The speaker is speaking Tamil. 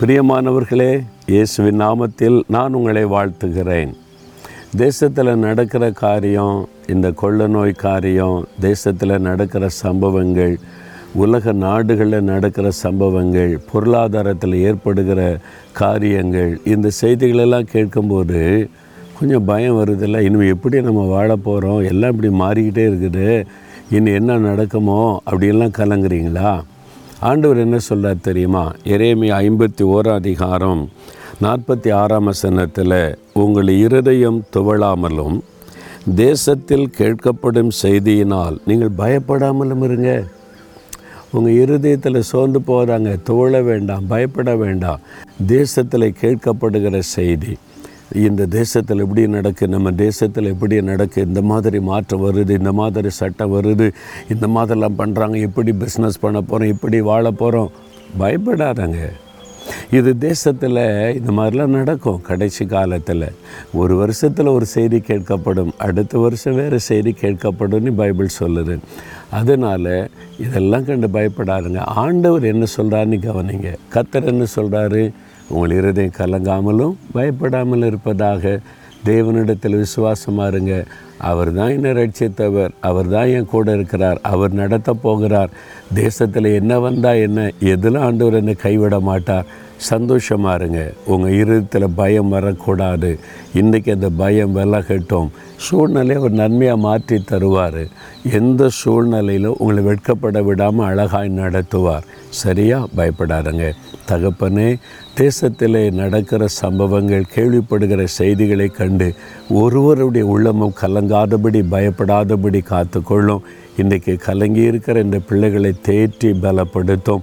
பிரியமானவர்களே இயேசுவின் நாமத்தில் நான் உங்களை வாழ்த்துகிறேன். தேசத்தில் நடக்கிற காரியம் இந்த கொள்ள நோய் காரியம் தேசத்தில் நடக்கிற சம்பவங்கள் உலக நாடுகளில் நடக்கிற சம்பவங்கள் பொருளாதாரத்தில் ஏற்படுகிற காரியங்கள் இந்த செய்திகளெல்லாம் கேட்கும்போது கொஞ்சம் பயம் வருதில்ல. இனிமேல் எப்படி நம்ம வாழ போகிறோம் எல்லாம் இப்படி மாறிக்கிட்டே இருக்குது. இனி என்ன நடக்குமோ? அப்படியெல்லாம் கலங்குறீங்களா? ஆண்டவர் என்ன சொல்கிறார் தெரியுமா? எரேமி ஐம்பத்தி ஓராம் அதிகாரம் நாற்பத்தி ஆறாம் வசனத்தில் உங்கள் இருதயம் துவளாமலும் தேசத்தில் கேட்கப்படும் செய்தியினால் நீங்கள் பயப்படாமலும் இருங்க. உங்கள் இருதயத்தில் சோர்ந்து போகிறாங்க துவள வேண்டாம் பயப்பட வேண்டாம். தேசத்தில் கேட்கப்படுகிற செய்தி இந்த தேசத்தில் எப்படி நடக்கு நம்ம தேசத்தில் எப்படி நடக்கு இந்த மாதிரி மாற்றம் வருது இந்த மாதிரி சட்டம் வருது இந்த மாதிரிலாம் பண்ணுறாங்க எப்படி பிஸ்னஸ் பண்ண போகிறோம் எப்படி வாழ போகிறோம் பயப்படாதங்க. இது தேசத்தில் இந்த மாதிரிலாம் நடக்கும் கடைசி காலத்தில். ஒரு வருஷத்தில் ஒரு செய்தி கேட்கப்படும் அடுத்த வருஷம் வேறு செய்தி கேட்கப்படும்னு பைபிள் சொல்லுது. அதனால் இதெல்லாம் கண்டு பயப்படாதுங்க. ஆண்டவர் என்ன சொல்கிறாருன்னு கவனிங்க. கத்தர் என்ன சொல்கிறாரு உங்கள் இருதயம் கலங்காமலும் பயப்படாமல் இருப்பதாக தேவனிடத்தில் விசுவாசமாக இருங்க. அவர் தான் என்னை ரட்சித்தவர் அவர் தான் என் கூட இருக்கிறார். அவர் நடத்த போகிறார். தேசத்தில் என்ன வந்தால் என்ன? எதில் ஆண்டவர் என்னை கைவிட மாட்டார்? சந்தோஷமாக இருங்க. உங்கள் இருதயத்தில் பயம் வரக்கூடாது. இன்றைக்கி அந்த பயம் விலகட்டும். சூழ்நிலையை ஒரு நன்மையாக மாற்றி தருவார். எந்த சூழ்நிலையிலும் உங்களை வெட்கப்பட விடாமல் அழகாய் நடத்துவார். சரியாக பயப்படாதங்க. தகப்பனே தேசத்திலே நடக்கிற சம்பவங்கள் கேள்விப்படுகிற செய்திகளை கண்டு ஒருவருடைய உள்ளமும் கலங்காதபடி பயப்படாதபடி காத்துக்கொள்ளும். இன்றைக்கி கலங்கி இருக்கிற இந்த பிள்ளைகளை தேற்றி பலப்படுத்தும்.